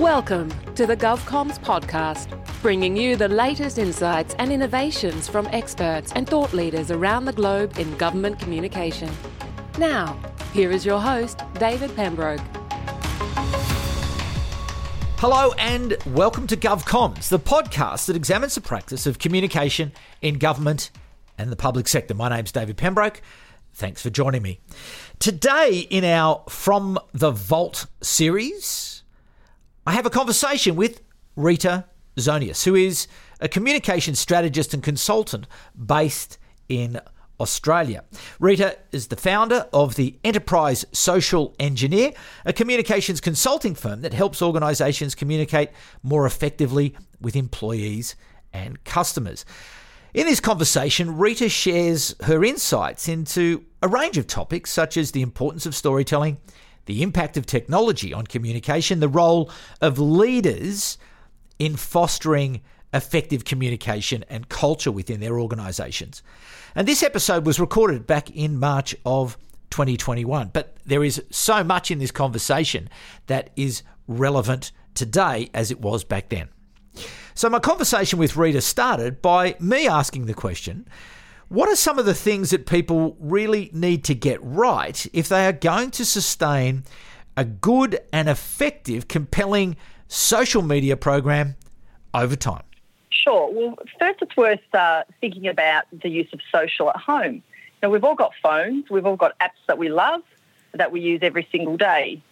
Welcome to the GovComms podcast, bringing you the latest insights and innovations from experts and thought leaders around the globe in government communication. Now, here is your host, David Pembroke. Hello and welcome to GovComms, the podcast that examines the practice of communication in government and the public sector. My name's David Pembroke. Thanks for joining me. Today, in our From the Vault series, I have a conversation with Rita Zonius, who is a communication strategist and consultant based in Australia. Rita is the founder of the Enterprise Social Engineer, a communications consulting firm that helps organisations communicate more effectively with employees and customers. In this conversation, Rita shares her insights into a range of topics such as the importance of storytelling, the impact of technology on communication, the role of leaders in fostering effective communication and culture within their organisations. And this episode was recorded back in March of 2021, but there is so much in this conversation that is relevant today as it was back then. So, my conversation with Rita started by me asking the question what are some of the things that people really need to get right if they are going to sustain a good and effective, compelling social media program over time? Sure. Well, first, it's worth uh, thinking about the use of social at home. Now, we've all got phones, we've all got apps that we love that we use every single day.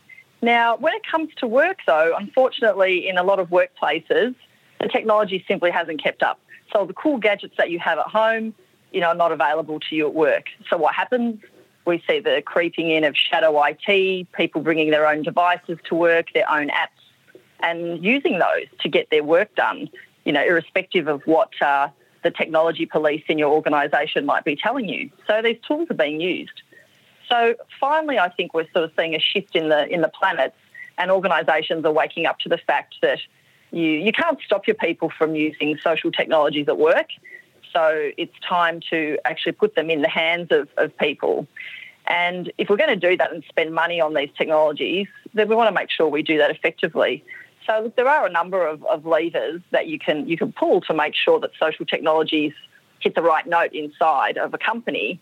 Now, when it comes to work, though, unfortunately, in a lot of workplaces, the technology simply hasn't kept up. So the cool gadgets that you have at home, you know, not available to you at work. So what happens? We see the creeping in of shadow IT, people bringing their own devices to work, their own apps, and using those to get their work done. You know, irrespective of what uh, the technology police in your organisation might be telling you. So these tools are being used. So finally, I think we're sort of seeing a shift in the in the planets, and organisations are waking up to the fact that you, you can't stop your people from using social technologies at work. So it's time to actually put them in the hands of, of people. And if we're going to do that and spend money on these technologies, then we want to make sure we do that effectively. So there are a number of, of levers that you can you can pull to make sure that social technologies hit the right note inside of a company.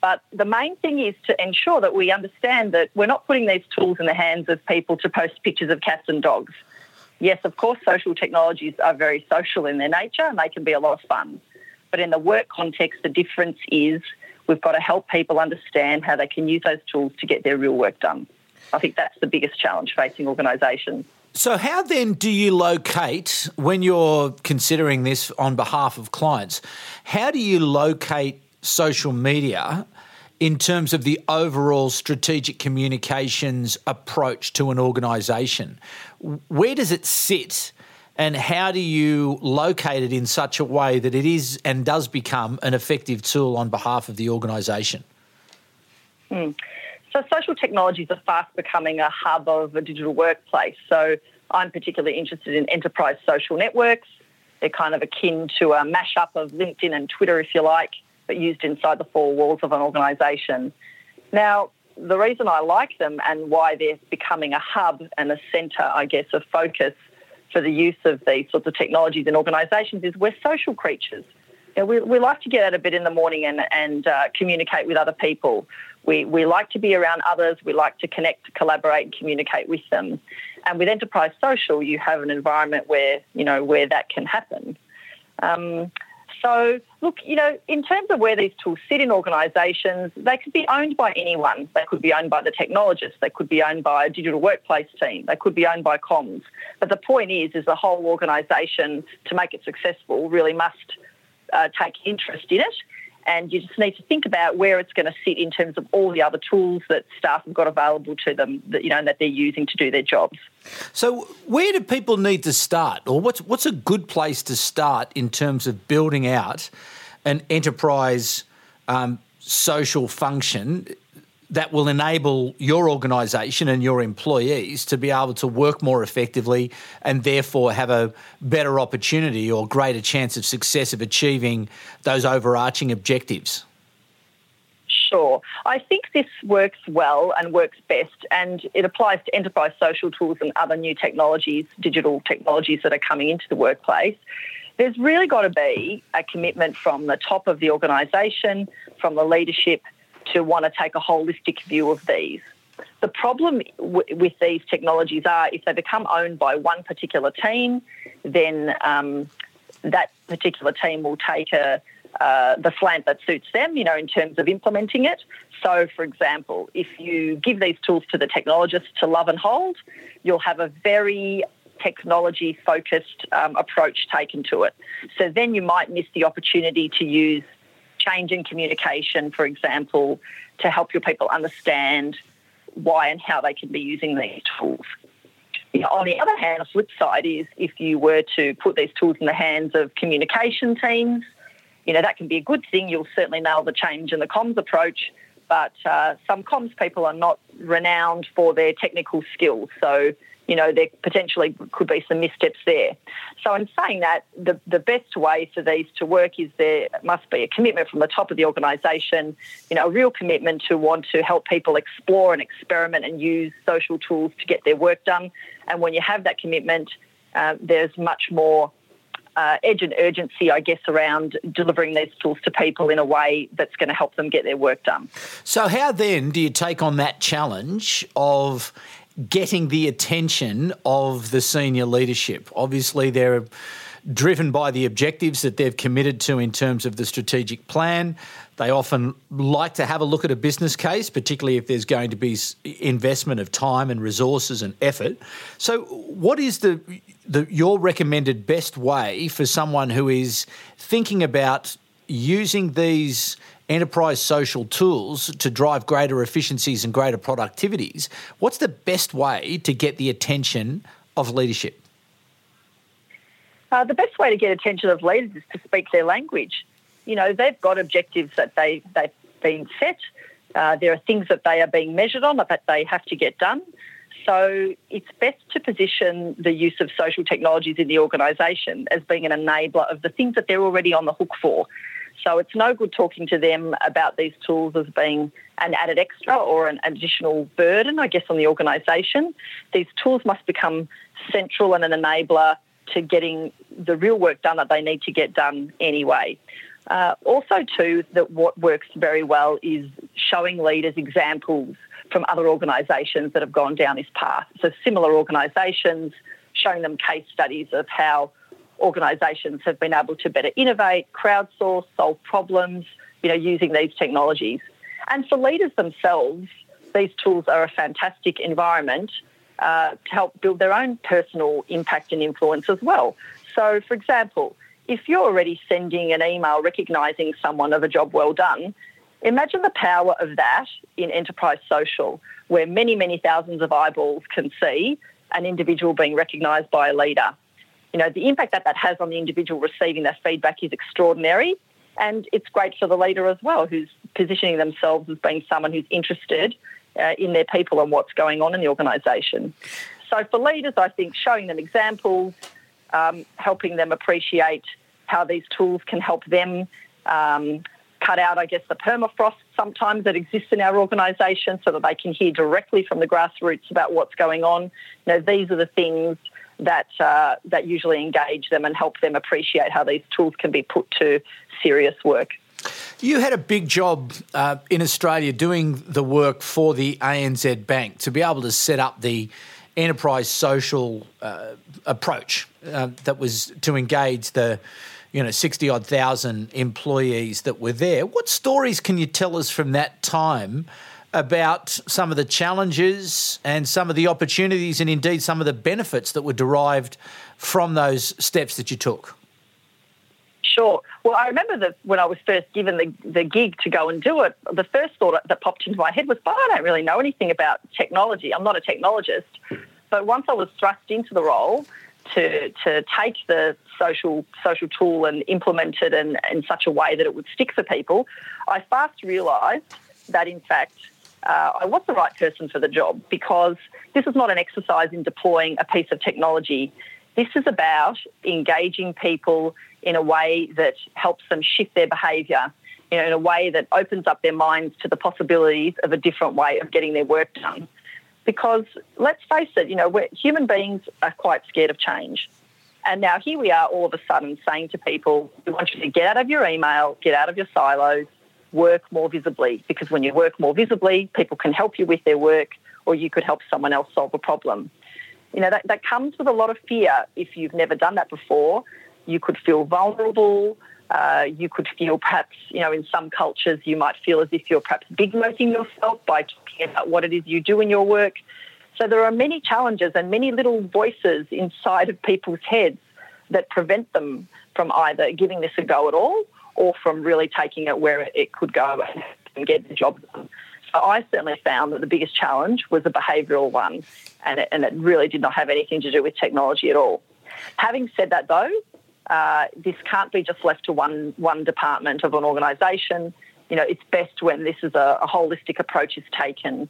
But the main thing is to ensure that we understand that we're not putting these tools in the hands of people to post pictures of cats and dogs yes, of course, social technologies are very social in their nature and they can be a lot of fun. But in the work context, the difference is we've got to help people understand how they can use those tools to get their real work done. I think that's the biggest challenge facing organisations. So, how then do you locate when you're considering this on behalf of clients? How do you locate social media in terms of the overall strategic communications approach to an organisation? Where does it sit? And how do you locate it in such a way that it is and does become an effective tool on behalf of the organisation? Hmm. So, social technologies are fast becoming a hub of a digital workplace. So, I'm particularly interested in enterprise social networks. They're kind of akin to a mashup of LinkedIn and Twitter, if you like, but used inside the four walls of an organisation. Now, the reason I like them and why they're becoming a hub and a centre, I guess, of focus for the use of these sorts of technologies in organisations is we're social creatures. You know, we, we like to get out a bit in the morning and, and uh, communicate with other people. We, we like to be around others. We like to connect, collaborate, and communicate with them. And with enterprise social, you have an environment where you know where that can happen. Um, so, look, you know, in terms of where these tools sit in organisations, they could be owned by anyone. They could be owned by the technologists. They could be owned by a digital workplace team. They could be owned by comms. But the point is, is the whole organisation, to make it successful, really must uh, take interest in it and you just need to think about where it's going to sit in terms of all the other tools that staff have got available to them that you know that they're using to do their jobs. So, where do people need to start, or what's what's a good place to start in terms of building out an enterprise um, social function that will enable your organisation and your employees to be able to work more effectively and therefore have a better opportunity or greater chance of success of achieving those overarching objectives? Sure. I think this works well and works best, and it applies to enterprise social tools and other new technologies, digital technologies that are coming into the workplace. There's really got to be a commitment from the top of the organisation, from the leadership, to want to take a holistic view of these. The problem w- with these technologies are if they become owned by one particular team, then um, that particular team will take a, uh, the slant that suits them, you know, in terms of implementing it. So, for example, if you give these tools to the technologists to love and hold, you'll have a very technology focused um, approach taken to it. So then you might miss the opportunity to use change in communication, for example, to help your people understand why and how they can be using these tools. On the other hand, the flip side is if you were to put these tools in the hands of communication teams, you know, that can be a good thing. You'll certainly nail the change in the comms approach, but uh, some comms people are not renowned for their technical skills. So you know, there potentially could be some missteps there. So, in saying that, the, the best way for these to work is there must be a commitment from the top of the organisation, you know, a real commitment to want to help people explore and experiment and use social tools to get their work done. And when you have that commitment, uh, there's much more uh, edge and urgency, I guess, around delivering these tools to people in a way that's going to help them get their work done. So, how then do you take on that challenge of getting the attention of the senior leadership. Obviously, they're driven by the objectives that they've committed to in terms of the strategic plan. They often like to have a look at a business case, particularly if there's going to be investment of time and resources and effort. So, what is the, the your recommended best way for someone who is thinking about using these enterprise social tools to drive greater efficiencies and greater productivities, what's the best way to get the attention of leadership? Uh, the best way to get attention of leaders is to speak their language. You know, they've got objectives that they, they've been set. Uh, there are things that they are being measured on that they have to get done. So it's best to position the use of social technologies in the organisation as being an enabler of the things that they're already on the hook for. So it's no good talking to them about these tools as being an added extra or an additional burden, I guess, on the organisation. These tools must become central and an enabler to getting the real work done that they need to get done anyway. Uh, also, too, that what works very well is showing leaders examples from other organisations that have gone down this path. So, similar organisations, showing them case studies of how organisations have been able to better innovate, crowdsource, solve problems, you know, using these technologies. And for leaders themselves, these tools are a fantastic environment uh, to help build their own personal impact and influence as well. So, for example, if you're already sending an email recognising someone of a job well done, imagine the power of that in enterprise social, where many, many thousands of eyeballs can see an individual being recognised by a leader you know, the impact that that has on the individual receiving that feedback is extraordinary. And it's great for the leader as well, who's positioning themselves as being someone who's interested uh, in their people and what's going on in the organisation. So for leaders, I think showing them examples, um, helping them appreciate how these tools can help them um, cut out, I guess, the permafrost sometimes that exists in our organisation so that they can hear directly from the grassroots about what's going on. You know, these are the things that uh, that usually engage them and help them appreciate how these tools can be put to serious work. You had a big job uh, in Australia doing the work for the ANZ Bank to be able to set up the enterprise social uh, approach uh, that was to engage the you know 60 odd thousand employees that were there. What stories can you tell us from that time? About some of the challenges and some of the opportunities and indeed some of the benefits that were derived from those steps that you took? Sure. Well, I remember that when I was first given the, the gig to go and do it, the first thought that popped into my head was, but I don't really know anything about technology. I'm not a technologist. But once I was thrust into the role to, to take the social social tool and implement it in, in such a way that it would stick for people, I fast realised that in fact uh, I was the right person for the job because this is not an exercise in deploying a piece of technology. This is about engaging people in a way that helps them shift their behaviour. you know, in a way that opens up their minds to the possibilities of a different way of getting their work done. Because let's face it, you know, human beings are quite scared of change. And now here we are all of a sudden saying to people, we want you to get out of your email, get out of your silos, work more visibly. Because when you work more visibly, people can help you with their work or you could help someone else solve a problem. You know, that, that comes with a lot of fear if you've never done that before. You could feel vulnerable. Uh, you could feel perhaps, you know, in some cultures, you might feel as if you're perhaps big mouthing yourself by talking about what it is you do in your work. So there are many challenges and many little voices inside of people's heads that prevent them from either giving this a go at all or from really taking it where it could go and get the job done. So I certainly found that the biggest challenge was a behavioural one, and it, and it really did not have anything to do with technology at all. Having said that, though, uh, this can't be just left to one one department of an organisation. You know, it's best when this is a, a holistic approach is taken,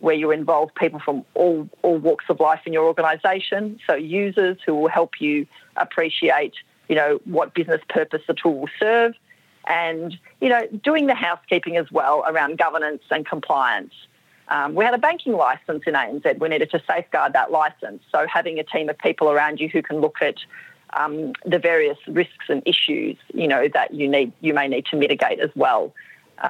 where you involve people from all all walks of life in your organisation. So users who will help you appreciate, you know, what business purpose the tool will serve, and you know, doing the housekeeping as well around governance and compliance. Um, we had a banking license in ANZ. We needed to safeguard that license. So having a team of people around you who can look at um, the various risks and issues, you know, that you need, you may need to mitigate as well.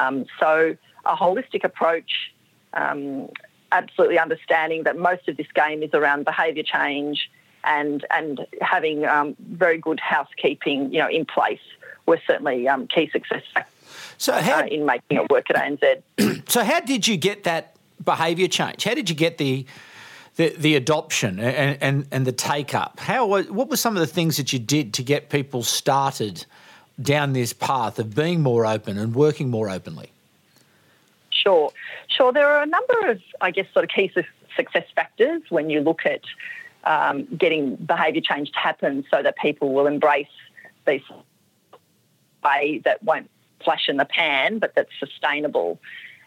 Um, so a holistic approach, um, absolutely understanding that most of this game is around behaviour change and and having um, very good housekeeping, you know, in place were certainly um, key success factors. So how, uh, in making it work at ANZ. so how did you get that behaviour change? How did you get the the, the adoption and, and, and the take up? How what were some of the things that you did to get people started down this path of being more open and working more openly? Sure, sure. There are a number of, I guess, sort of key success factors when you look at um, getting behaviour change to happen, so that people will embrace these way that won't flash in the pan, but that's sustainable.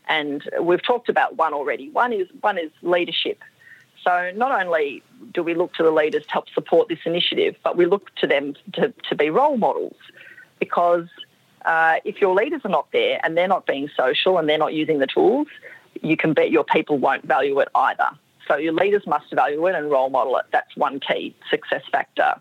And we've talked about one already. One is one is leadership. So not only do we look to the leaders to help support this initiative, but we look to them to, to be role models because uh, if your leaders are not there and they're not being social and they're not using the tools, you can bet your people won't value it either. So your leaders must value it and role model it. That's one key success factor.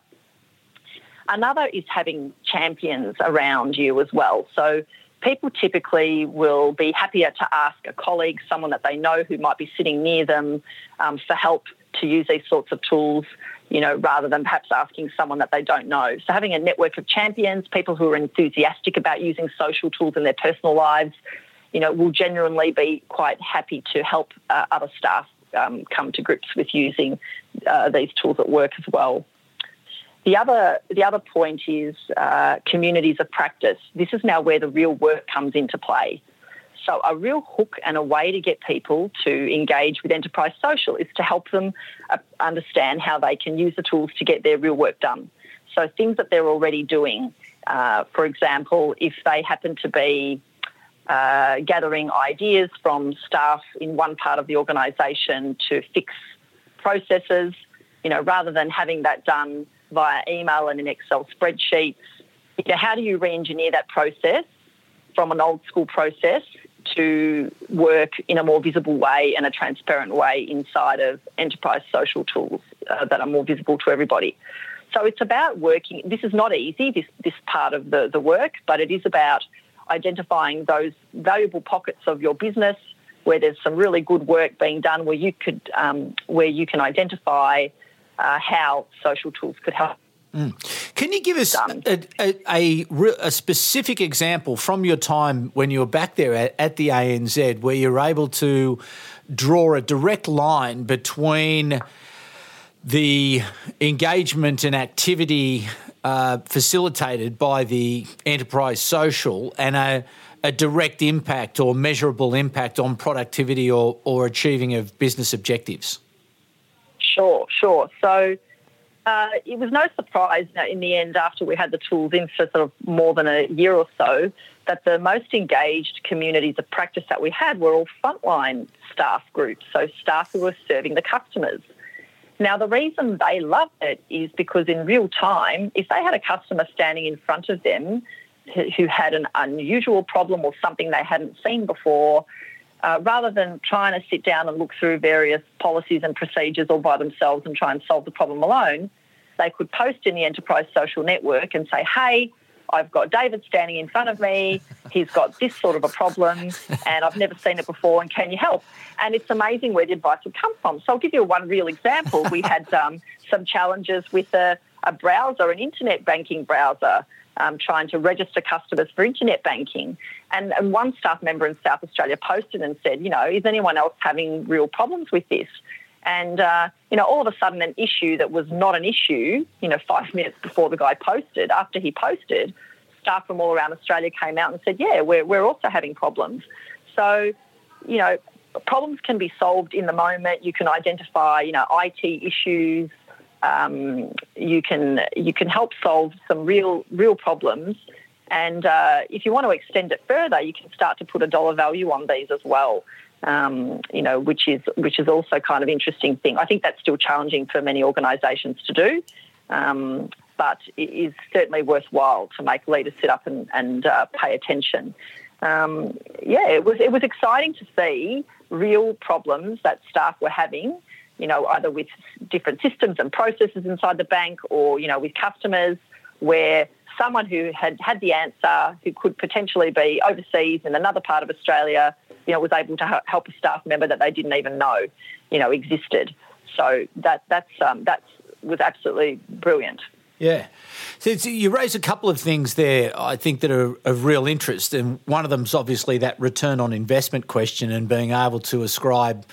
Another is having champions around you as well. So people typically will be happier to ask a colleague, someone that they know who might be sitting near them, um, for help to use these sorts of tools, you know, rather than perhaps asking someone that they don't know. So having a network of champions, people who are enthusiastic about using social tools in their personal lives, you know, will genuinely be quite happy to help uh, other staff um, come to grips with using uh, these tools at work as well. The other, the other point is uh, communities of practice. This is now where the real work comes into play. So, a real hook and a way to get people to engage with enterprise social is to help them uh, understand how they can use the tools to get their real work done. So, things that they're already doing. Uh, for example, if they happen to be uh, gathering ideas from staff in one part of the organisation to fix processes, you know, rather than having that done via email and in Excel spreadsheets. You know, how do you re-engineer that process from an old school process to work in a more visible way and a transparent way inside of enterprise social tools uh, that are more visible to everybody? So it's about working. This is not easy, this, this part of the, the work, but it is about identifying those valuable pockets of your business where there's some really good work being done, where you could, um, where you can identify uh, how social tools could help. Mm. Can you give us a, a, a, a, specific example from your time when you were back there at, at the ANZ where you're able to draw a direct line between the engagement and activity uh, facilitated by the enterprise social and a, a, direct impact or measurable impact on productivity or, or achieving of business objectives? Sure, sure. So uh, it was no surprise in the end, after we had the tools in for sort of more than a year or so, that the most engaged communities of practice that we had were all frontline staff groups, so staff who were serving the customers. Now, the reason they loved it is because in real time, if they had a customer standing in front of them, who had an unusual problem or something they hadn't seen before, uh, rather than trying to sit down and look through various policies and procedures all by themselves and try and solve the problem alone, they could post in the enterprise social network and say, hey, I've got David standing in front of me. He's got this sort of a problem, and I've never seen it before. And can you help? And it's amazing where the advice would come from. So I'll give you one real example. We had um, some challenges with a, a, browser, an internet banking browser, um, trying to register customers for internet banking. And, and one staff member in South Australia posted and said, you know, is anyone else having real problems with this? And, uh, you know, all of a sudden, an issue that was not an issue, you know, five minutes before the guy posted, after he posted, staff from all around Australia came out and said, yeah, we're, we're also having problems. So, you know, problems can be solved in the moment. You can identify, you know, IT issues. Um, you can you can help solve some real real problems. And uh, if you want to extend it further, you can start to put a dollar value on these as well um, you know, which is which is also kind of interesting thing. I think that's still challenging for many organisations to do, um, but it is certainly worthwhile to make leaders sit up and, and uh, pay attention. Um, yeah, it was it was exciting to see real problems that staff were having. You know, either with different systems and processes inside the bank, or you know, with customers where someone who had had the answer, who could potentially be overseas in another part of Australia, you know, was able to help a staff member that they didn't even know, you know, existed. So that that's um, that was absolutely brilliant. Yeah. So you raise a couple of things there, I think, that are of real interest. And one of them is obviously that return on investment question and being able to ascribe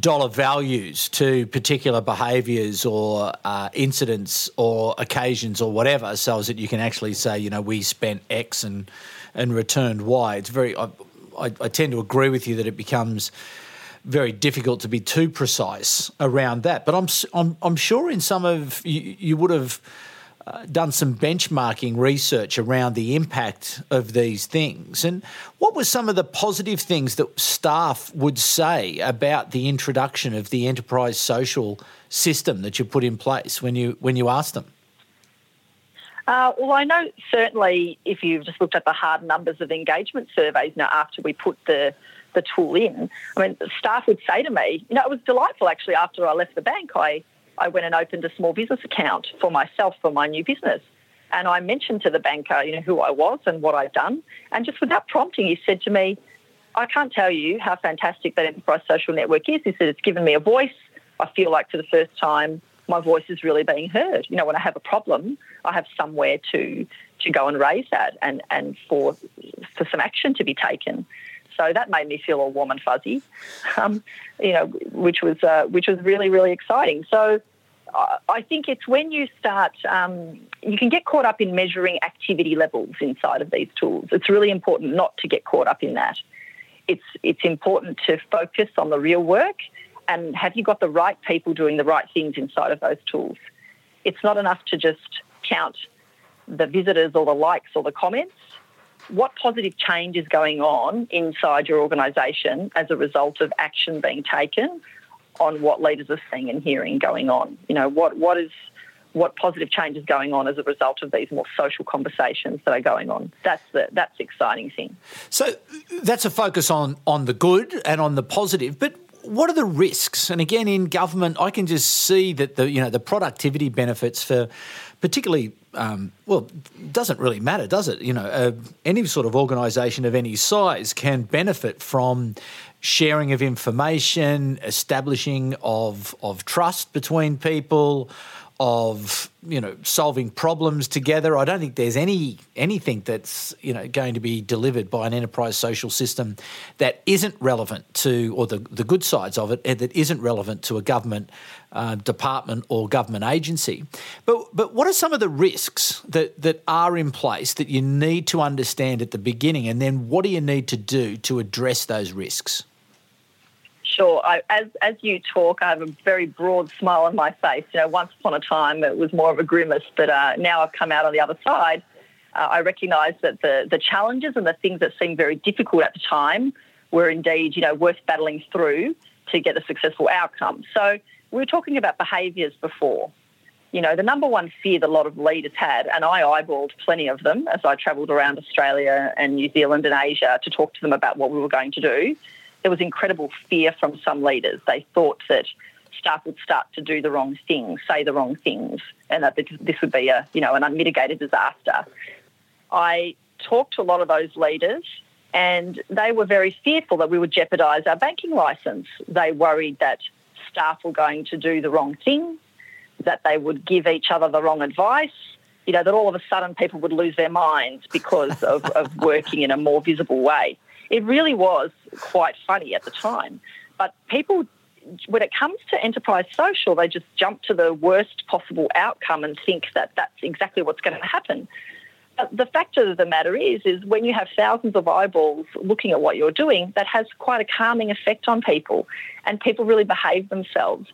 dollar values to particular behaviours or uh, incidents or occasions or whatever, so that you can actually say, you know, we spent X and and returned Y. It's very. I, I, I tend to agree with you that it becomes very difficult to be too precise around that. But I'm I'm, I'm sure in some of you, you would have uh, done some benchmarking research around the impact of these things. And what were some of the positive things that staff would say about the introduction of the enterprise social system that you put in place when you when you asked them? Uh, well, I know certainly if you've just looked at the hard numbers of engagement surveys now after we put the the tool in, I mean, staff would say to me, you know, it was delightful actually after I left the bank. I I went and opened a small business account for myself for my new business. And I mentioned to the banker, you know, who I was and what I'd done. And just without prompting, he said to me, I can't tell you how fantastic that enterprise social network is. He said, it's given me a voice. I feel like for the first time, my voice is really being heard. You know, when I have a problem, I have somewhere to to go and raise that and, and for for some action to be taken. So that made me feel all warm and fuzzy, um, you know, which was uh, which was really really exciting. So uh, I think it's when you start, um, you can get caught up in measuring activity levels inside of these tools. It's really important not to get caught up in that. It's it's important to focus on the real work and have you got the right people doing the right things inside of those tools. It's not enough to just count the visitors or the likes or the comments what positive change is going on inside your organisation as a result of action being taken on what leaders are seeing and hearing going on. You know, what what is what positive change is going on as a result of these more social conversations that are going on. That's the that's the exciting thing. So that's a focus on on the good and on the positive, but what are the risks? And again, in government, I can just see that the you know the productivity benefits for particularly um, well, doesn't really matter, does it? You know, uh, any sort of organisation of any size can benefit from sharing of information, establishing of of trust between people, of you know solving problems together. I don't think there's any anything that's you know going to be delivered by an enterprise social system that isn't relevant to or the the good sides of it that isn't relevant to a government uh, department or government agency. But but what are some of the risks that that are in place that you need to understand at the beginning, and then what do you need to do to address those risks? Sure. I, as as you talk, I have a very broad smile on my face. You know, once upon a time it was more of a grimace, but uh, now I've come out on the other side. Uh, I recognise that the the challenges and the things that seemed very difficult at the time were indeed, you know, worth battling through to get a successful outcome. So we were talking about behaviours before. you know, the number one fear that a lot of leaders had, and I eyeballed plenty of them as I travelled around Australia and New Zealand and Asia to talk to them about what we were going to do, there was incredible fear from some leaders. They thought that staff would start to do the wrong things, say the wrong things, and that this would be a, you know, an unmitigated disaster. I talked to a lot of those leaders and they were very fearful that we would jeopardise our banking licence. They worried that staff were going to do the wrong thing, that they would give each other the wrong advice, you know, that all of a sudden people would lose their minds because of, of working in a more visible way. It really was quite funny at the time. But people, when it comes to enterprise social, they just jump to the worst possible outcome and think that that's exactly what's going to happen. But the fact of the matter is, is when you have thousands of eyeballs looking at what you're doing, that has quite a calming effect on people, and people really behave themselves.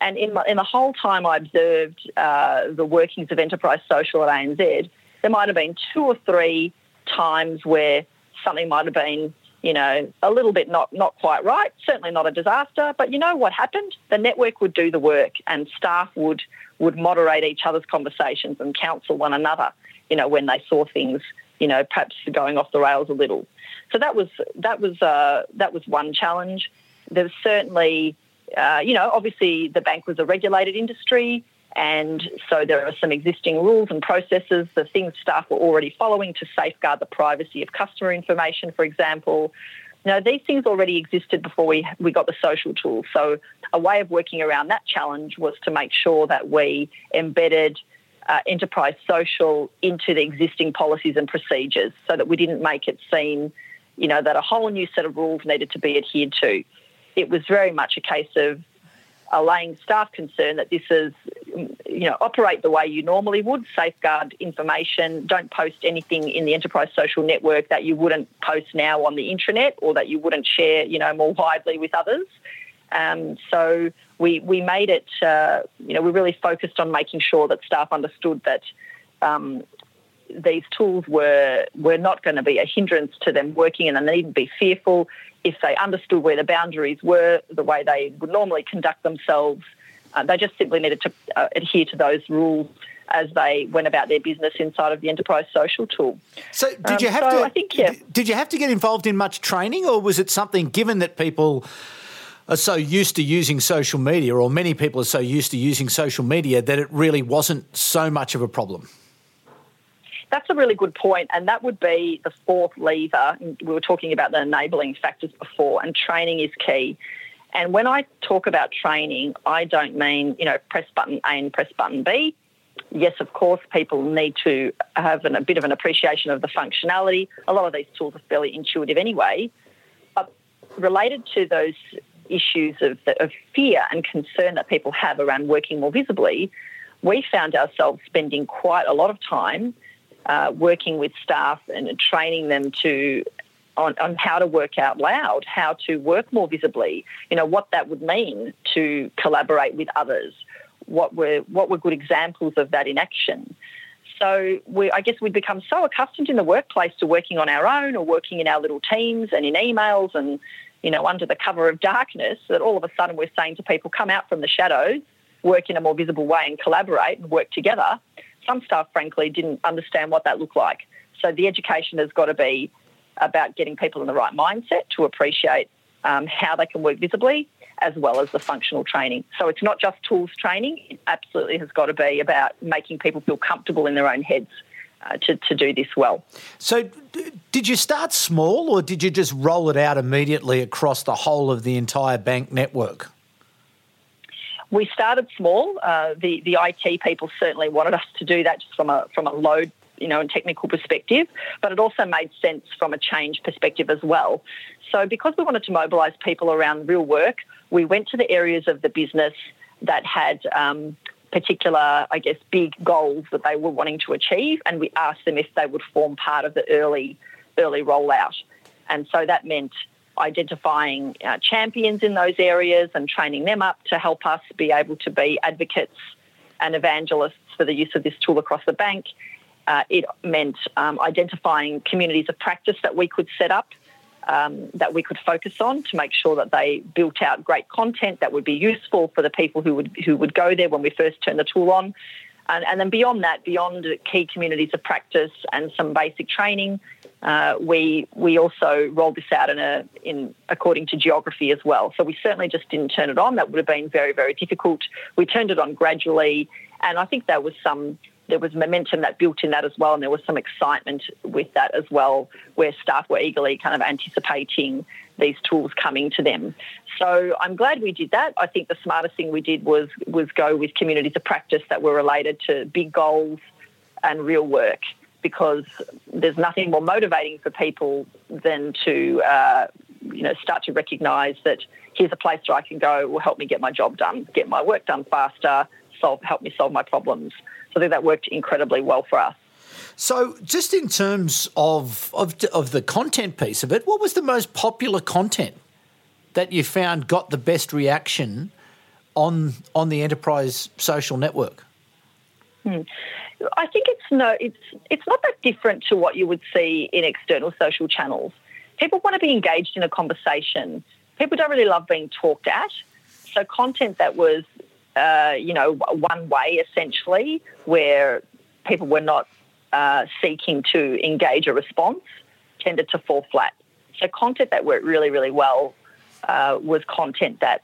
And in, my, in the whole time I observed uh, the workings of enterprise social at ANZ, there might have been two or three times where something might have been, you know, a little bit not not quite right. Certainly not a disaster, but you know what happened? The network would do the work, and staff would would moderate each other's conversations and counsel one another you know, when they saw things, you know, perhaps going off the rails a little. So that was that was uh, that was one challenge. There's certainly, uh, you know, obviously the bank was a regulated industry, and so there are some existing rules and processes, the things staff were already following to safeguard the privacy of customer information, for example. Now, these things already existed before we, we got the social tools. So, a way of working around that challenge was to make sure that we embedded uh, enterprise social into the existing policies and procedures so that we didn't make it seem, you know, that a whole new set of rules needed to be adhered to. It was very much a case of allaying staff concern that this is, you know, operate the way you normally would, safeguard information, don't post anything in the enterprise social network that you wouldn't post now on the intranet or that you wouldn't share, you know, more widely with others. Um, so we, we made it, uh, you know, we really focused on making sure that staff understood that um, these tools were, were not going to be a hindrance to them working and they needn't be fearful if they understood where the boundaries were, the way they would normally conduct themselves. Uh, they just simply needed to uh, adhere to those rules as they went about their business inside of the enterprise social tool. So, did you um, have um, so to? I think, yeah. Did you have to get involved in much training, or was it something given that people are so used to using social media, or many people are so used to using social media, that it really wasn't so much of a problem? That's a really good point, and that would be the fourth lever. We were talking about the enabling factors before, and training is key. And when I talk about training, I don't mean, you know, press button A and press button B. Yes, of course, people need to have an, a bit of an appreciation of the functionality. A lot of these tools are fairly intuitive anyway. But related to those issues of, of fear and concern that people have around working more visibly, we found ourselves spending quite a lot of time uh, working with staff and training them to on, on, how to work out loud, how to work more visibly, you know, what that would mean to collaborate with others, what were what were good examples of that in action. So we, I guess we'd become so accustomed in the workplace to working on our own or working in our little teams and in emails and you know, under the cover of darkness, that all of a sudden we're saying to people, come out from the shadows, work in a more visible way and collaborate and work together. Some staff, frankly, didn't understand what that looked like. So the education has got to be about getting people in the right mindset to appreciate um, how they can work visibly as well as the functional training. So it's not just tools training, it absolutely has got to be about making people feel comfortable in their own heads uh, to, to do this well. So, did you start small or did you just roll it out immediately across the whole of the entire bank network? We started small. Uh, the the IT people certainly wanted us to do that just from a from a load you know and technical perspective, but it also made sense from a change perspective as well. So because we wanted to mobilise people around real work, we went to the areas of the business that had um, particular, I guess, big goals that they were wanting to achieve, and we asked them if they would form part of the early early rollout. And so that meant identifying uh, champions in those areas and training them up to help us be able to be advocates and evangelists for the use of this tool across the bank. Uh, it meant um, identifying communities of practice that we could set up um, that we could focus on to make sure that they built out great content that would be useful for the people who would who would go there when we first turned the tool on. And, and then beyond that, beyond key communities of practice and some basic training, uh, we we also rolled this out in a in according to geography as well. So we certainly just didn't turn it on. That would have been very very difficult. We turned it on gradually, and I think there was some there was momentum that built in that as well, and there was some excitement with that as well, where staff were eagerly kind of anticipating these tools coming to them. So I'm glad we did that. I think the smartest thing we did was was go with communities of practice that were related to big goals and real work because there's nothing more motivating for people than to uh, you know start to recognise that here's a place where I can go will help me get my job done, get my work done faster, solve help me solve my problems. So I think that worked incredibly well for us. So, just in terms of, of of the content piece of it, what was the most popular content that you found got the best reaction on on the enterprise social network? Hmm. I think it's no, it's it's not that different to what you would see in external social channels. People want to be engaged in a conversation. People don't really love being talked at. So content that was, uh, you know, one way essentially, where people were not uh, seeking to engage a response, tended to fall flat. So content that worked really, really well uh, was content that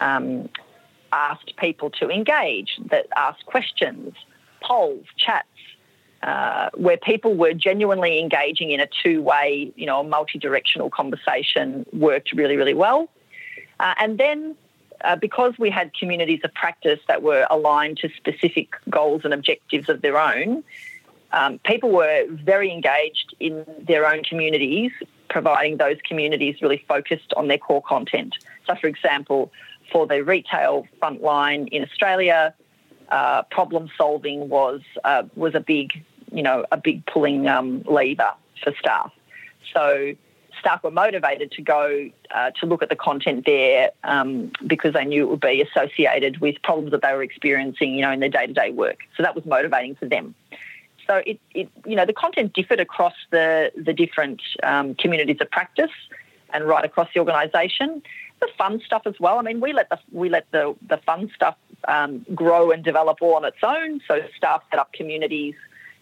um, asked people to engage, that asked questions, polls, chats, uh, where people were genuinely engaging in a two-way, you know, multi-directional conversation worked really, really well. Uh, and then uh, because we had communities of practice that were aligned to specific goals and objectives of their own, um, people were very engaged in their own communities, providing those communities really focused on their core content. So, for example, for the retail frontline in Australia, uh, problem solving was uh, was a big, you know, a big pulling um, lever for staff. So staff were motivated to go uh, to look at the content there um, because they knew it would be associated with problems that they were experiencing, you know, in their day to day work. So that was motivating for them. So it, it, you know, the content differed across the the different um, communities of practice and right across the organisation. The fun stuff as well. I mean, we let the we let the the fun stuff um, grow and develop all on its own. So staff set up communities,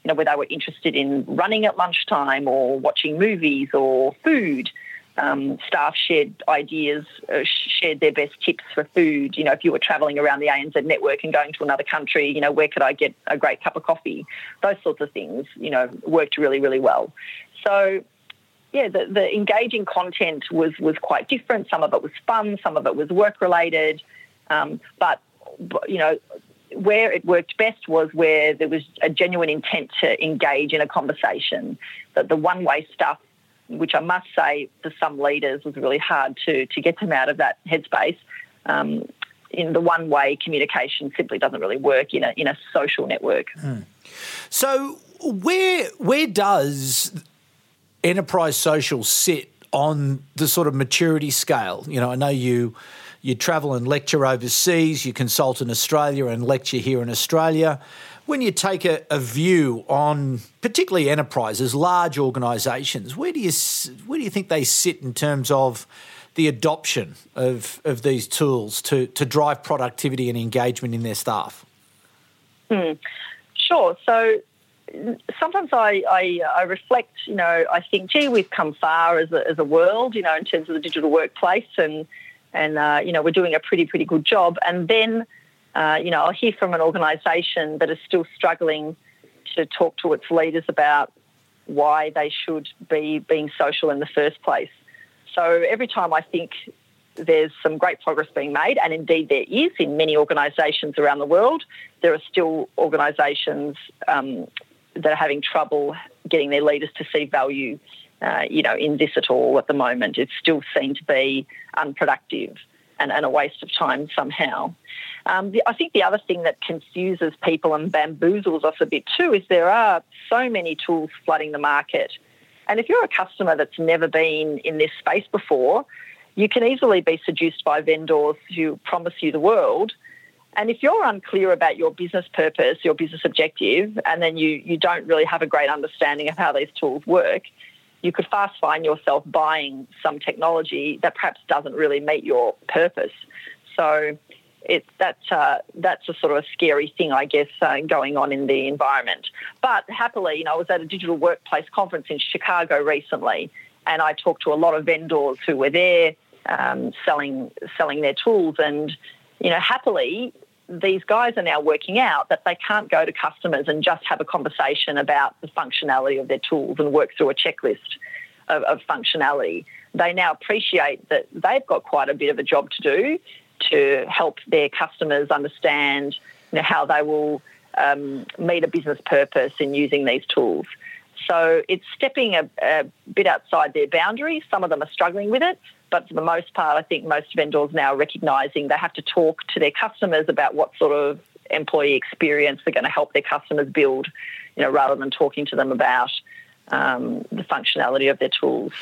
you know, where they were interested in running at lunchtime or watching movies or food. Um, staff shared ideas, uh, shared their best tips for food. You know, if you were travelling around the ANZ network and going to another country, you know, where could I get a great cup of coffee? Those sorts of things, you know, worked really, really well. So, yeah, the, the engaging content was was quite different. Some of it was fun, some of it was work related, um, but you know, where it worked best was where there was a genuine intent to engage in a conversation. That the one way stuff which I must say for some leaders was really hard to, to get them out of that headspace. Um, in the one way communication simply doesn't really work in a, in a social network. Mm. So, where, where does enterprise social sit on the sort of maturity scale? You know, I know you you travel and lecture overseas, you consult in Australia and lecture here in Australia when you take a, a, view on particularly enterprises, large organisations, where do you where do you think they sit in terms of the adoption of, of these tools to, to drive productivity and engagement in their staff? Hmm. Sure. So sometimes I, I, I, reflect, you know, I think, gee, we've come far as a, as a world, you know, in terms of the digital workplace and, and uh, you know, we're doing a pretty, pretty good job. And then uh, you know, I'll hear from an organisation that is still struggling to talk to its leaders about why they should be being social in the first place. So every time I think there's some great progress being made, and indeed there is in many organisations around the world, there are still organisations um, that are having trouble getting their leaders to see value, uh, you know, in this at all at the moment. It's still seen to be unproductive and, and a waste of time somehow. Um, the, I think the other thing that confuses people and bamboozles us a bit too is there are so many tools flooding the market. And if you're a customer that's never been in this space before, you can easily be seduced by vendors who promise you the world. And if you're unclear about your business purpose, your business objective, and then you, you don't really have a great understanding of how these tools work, you could fast find yourself buying some technology that perhaps doesn't really meet your purpose. So it uh, that's a sort of a scary thing, I guess, uh, going on in the environment. But happily, you know, I was at a digital workplace conference in Chicago recently, and I talked to a lot of vendors who were there um, selling selling their tools, and you know, happily. These guys are now working out that they can't go to customers and just have a conversation about the functionality of their tools and work through a checklist of, of functionality. They now appreciate that they've got quite a bit of a job to do to help their customers understand you know, how they will um, meet a business purpose in using these tools. So it's stepping a, a, bit outside their boundaries. Some of them are struggling with it, but for the most part, I think most vendors now are recognising they have to talk to their customers about what sort of employee experience they're going to help their customers build, you know, rather than talking to them about um, the functionality of their tools.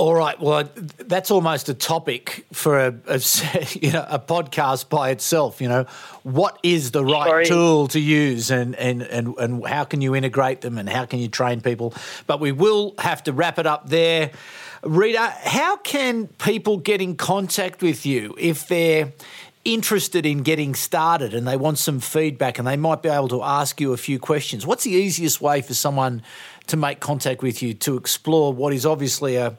All right. Well, that's almost a topic for a, a, you know a podcast by itself. You know, what is the right Sorry. tool to use, and, and and and how can you integrate them, and how can you train people? But we will have to wrap it up there. Rita, how can people get in contact with you if they're interested in getting started and they want some feedback and they might be able to ask you a few questions? What's the easiest way for someone to make contact with you to explore what is obviously a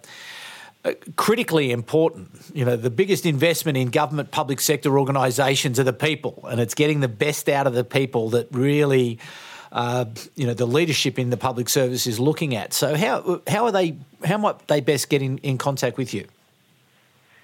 critically important. You know, the biggest investment in government public sector organisations are the people, and it's getting the best out of the people that really, uh, you know, the leadership in the public service is looking at. So how how are they? How might they best get in, in contact with you?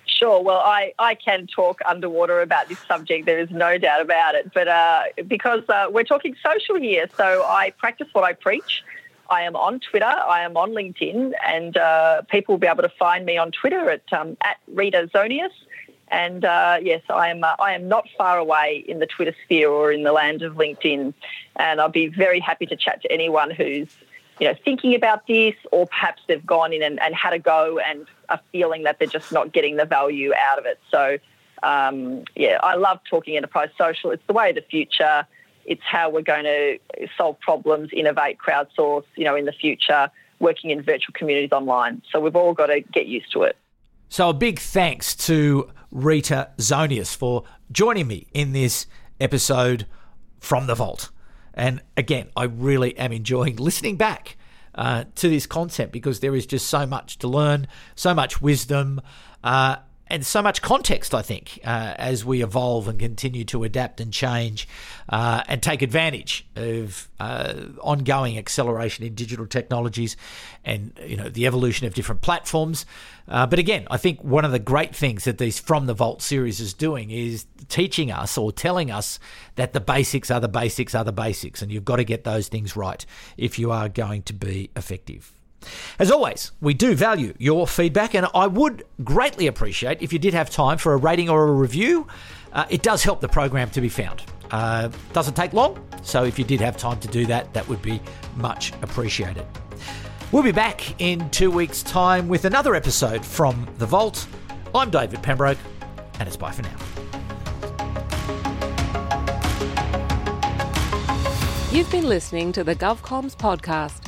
Sure. Well, I, I can talk underwater about this subject. There is no doubt about it. But uh, because uh, we're talking social here, so I practice what I preach. I am on Twitter, I am on LinkedIn, and uh, people will be able to find me on Twitter at um, at Rita Zonius. And uh, yes, I am. Uh, I am not far away in the Twitter sphere or in the land of LinkedIn, and I'll be very happy to chat to anyone who's, you know, thinking about this, or perhaps they've gone in and, and had a go and are feeling that they're just not getting the value out of it. So, um, yeah, I love talking enterprise social. It's the way of the future. It's how we're going to solve problems, innovate, crowdsource, you know, in the future, working in virtual communities online. So we've all got to get used to it. So a big thanks to Rita Zonius for joining me in this episode from the vault. And again, I really am enjoying listening back uh, to this content because there is just so much to learn, so much wisdom, uh, and so much context, I think, uh, as we evolve and continue to adapt and change uh, and take advantage of uh, ongoing acceleration in digital technologies and you know the evolution of different platforms. Uh, but again, I think one of the great things that these From the Vault series is doing is teaching us or telling us that the basics are the basics are the basics, and you've got to get those things right if you are going to be effective. As always, we do value your feedback, and I would greatly appreciate if you did have time for a rating or a review. Uh, it does help the program to be found. Uh, doesn't take long, so if you did have time to do that, that would be much appreciated. We'll be back in two weeks' time with another episode from The Vault. I'm David Pembroke, and it's bye for now. You've been listening to the GovComms podcast.